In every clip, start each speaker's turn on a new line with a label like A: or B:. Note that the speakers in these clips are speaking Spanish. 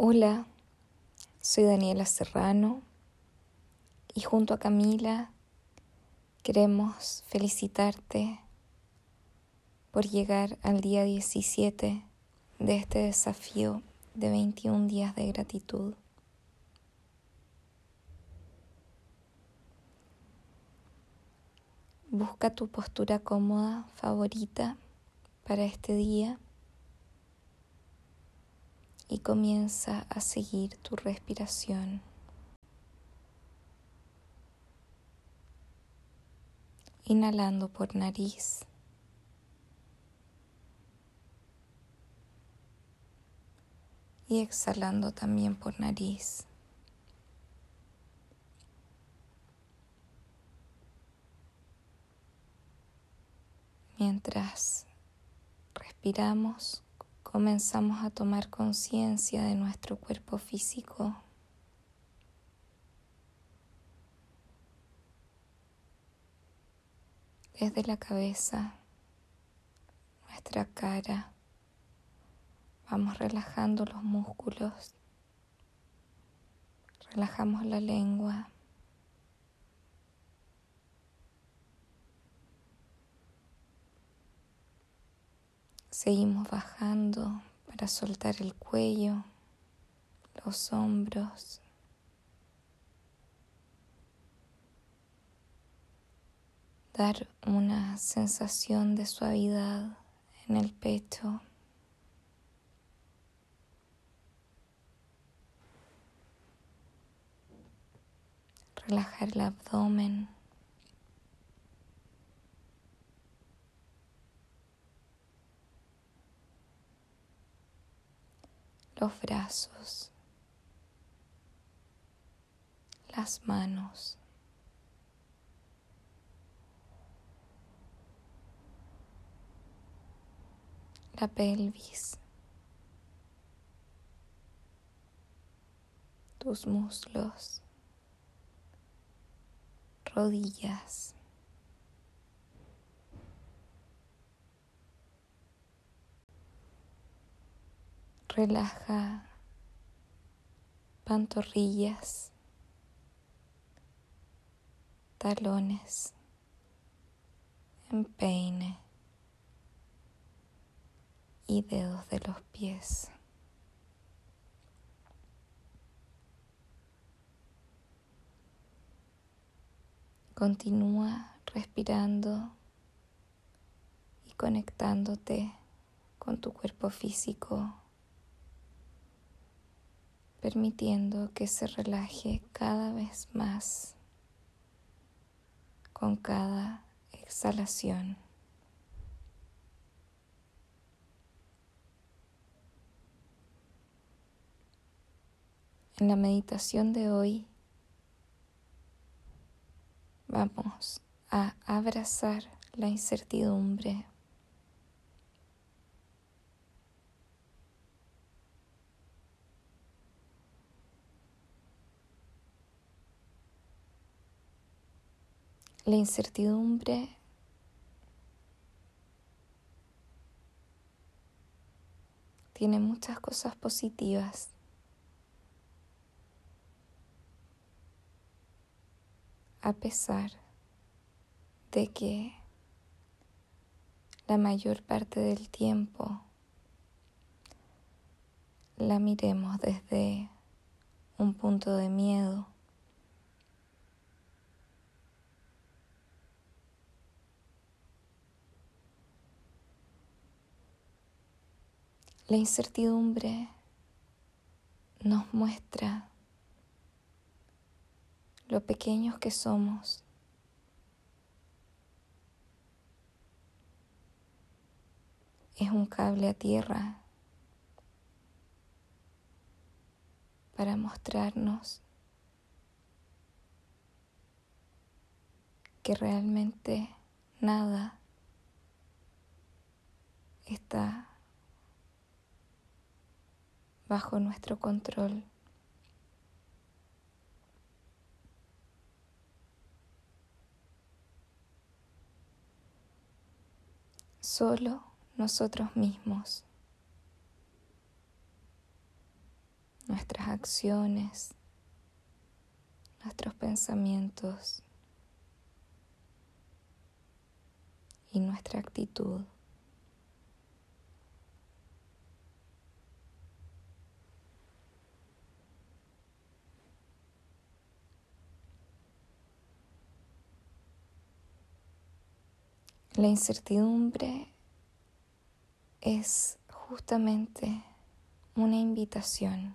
A: Hola, soy Daniela Serrano y junto a Camila queremos felicitarte por llegar al día 17 de este desafío de 21 días de gratitud. Busca tu postura cómoda favorita para este día y comienza a seguir tu respiración. Inhalando por nariz. Y exhalando también por nariz. Mientras respiramos, comenzamos a tomar conciencia de nuestro cuerpo físico. Desde la cabeza, nuestra cara, vamos relajando los músculos, relajamos la lengua. Seguimos bajando para soltar el cuello, los hombros. Dar una sensación de suavidad en el pecho. Relajar el abdomen. Los brazos, las manos. la pelvis, tus muslos, rodillas. Relaja pantorrillas, talones, empeine y dedos de los pies. Continúa respirando y conectándote con tu cuerpo físico permitiendo que se relaje cada vez más con cada exhalación. En la meditación de hoy vamos a abrazar la incertidumbre La incertidumbre tiene muchas cosas positivas. A pesar de que la mayor parte del tiempo la miremos desde un punto de miedo La incertidumbre nos muestra lo pequeños que somos. Es un cable a tierra para mostrarnos que realmente nada está bajo nuestro control. Solo nosotros mismos. nuestras acciones, nuestros pensamientos y nuestra actitud. La incertidumbre es justamente una invitación.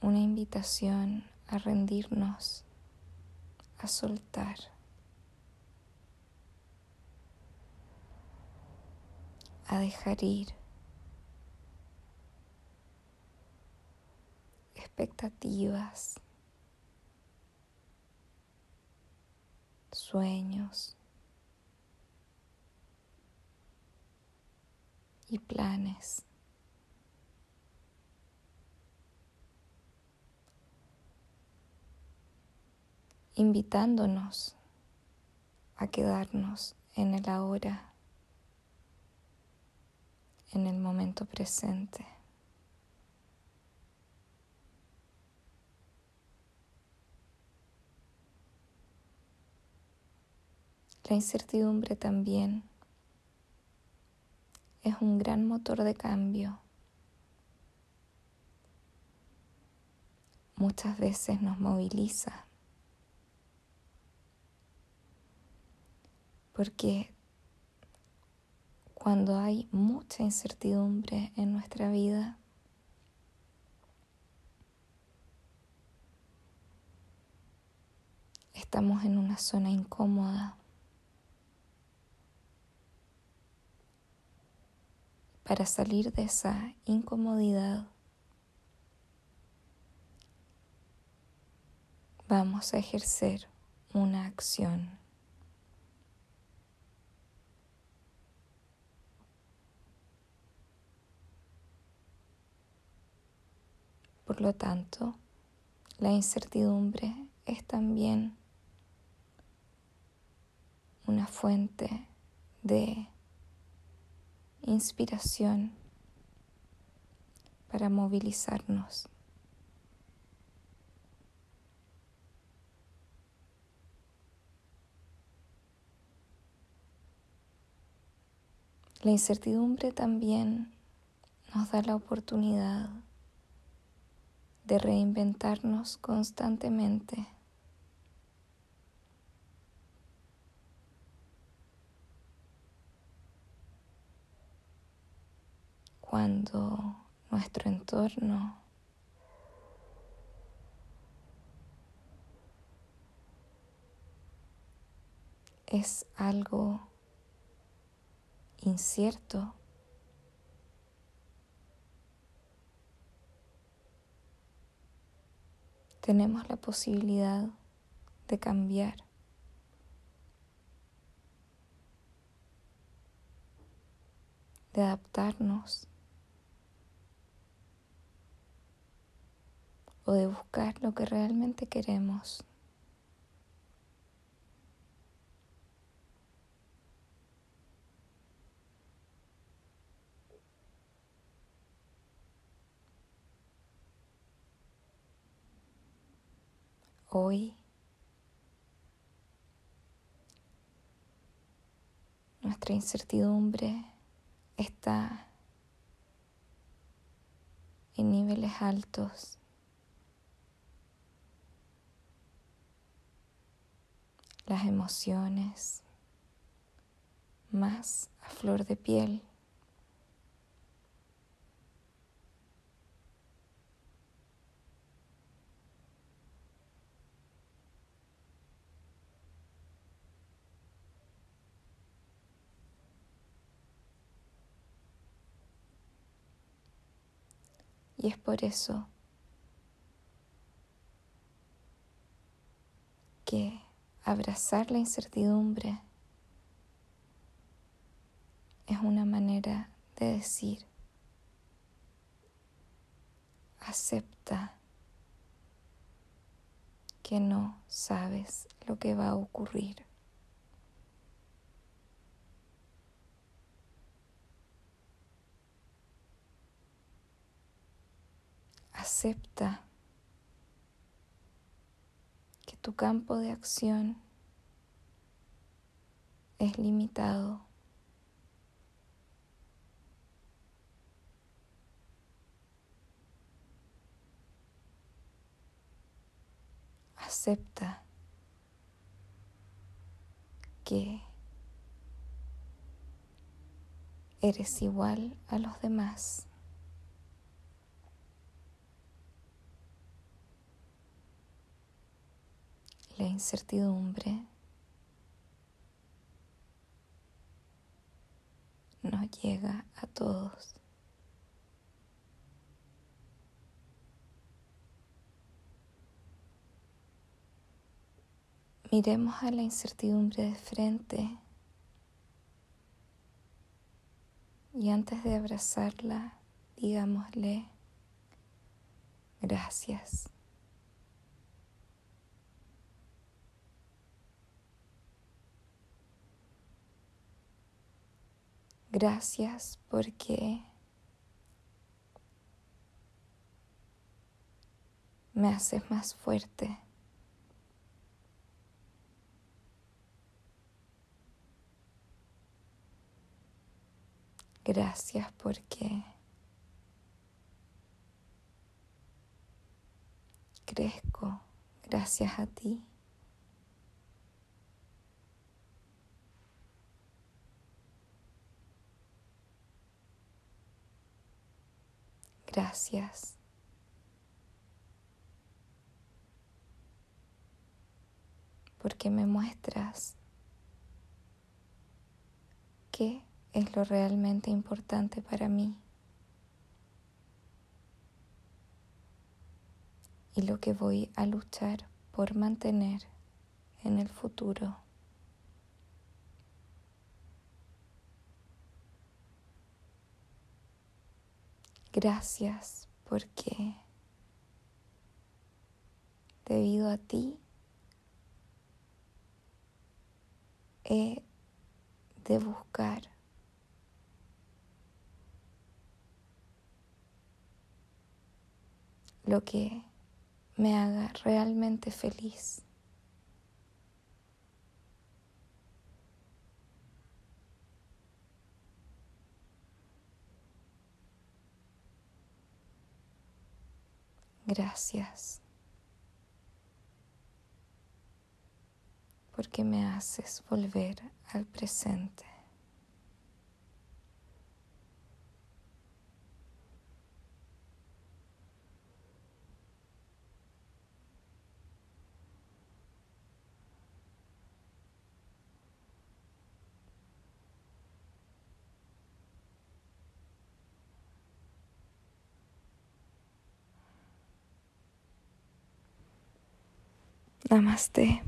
A: Una invitación a rendirnos, a soltar. a dejar ir expectativas, sueños y planes. invitándonos a quedarnos en el ahora, en el momento presente. La incertidumbre también es un gran motor de cambio. Muchas veces nos moviliza porque cuando hay mucha incertidumbre en nuestra vida, estamos en una zona incómoda. Para salir de esa incomodidad, vamos a ejercer una acción. Por lo tanto, la incertidumbre es también una fuente de inspiración para movilizarnos. La incertidumbre también nos da la oportunidad de reinventarnos constantemente. Cuando nuestro entorno es algo incierto, tenemos la posibilidad de cambiar. de adaptarnos o de buscar lo que realmente queremos. Hoy nuestra incertidumbre está en niveles altos. Las emociones más a flor de piel. Y es por eso que abrazar la incertidumbre es una manera de decir, acepta que no sabes lo que va a ocurrir. Acepta tu campo de acción es limitado. Acepta que eres igual a los demás. La incertidumbre nos llega a todos. Miremos a la incertidumbre de frente y antes de abrazarla, digámosle gracias. Gracias porque me haces más fuerte. Gracias porque crezco gracias a ti. Gracias. Porque me muestras qué es lo realmente importante para mí y lo que voy a luchar por mantener en el futuro. Gracias porque debido a ti he de buscar lo que me haga realmente feliz. Gracias porque me haces volver al presente. Namaste.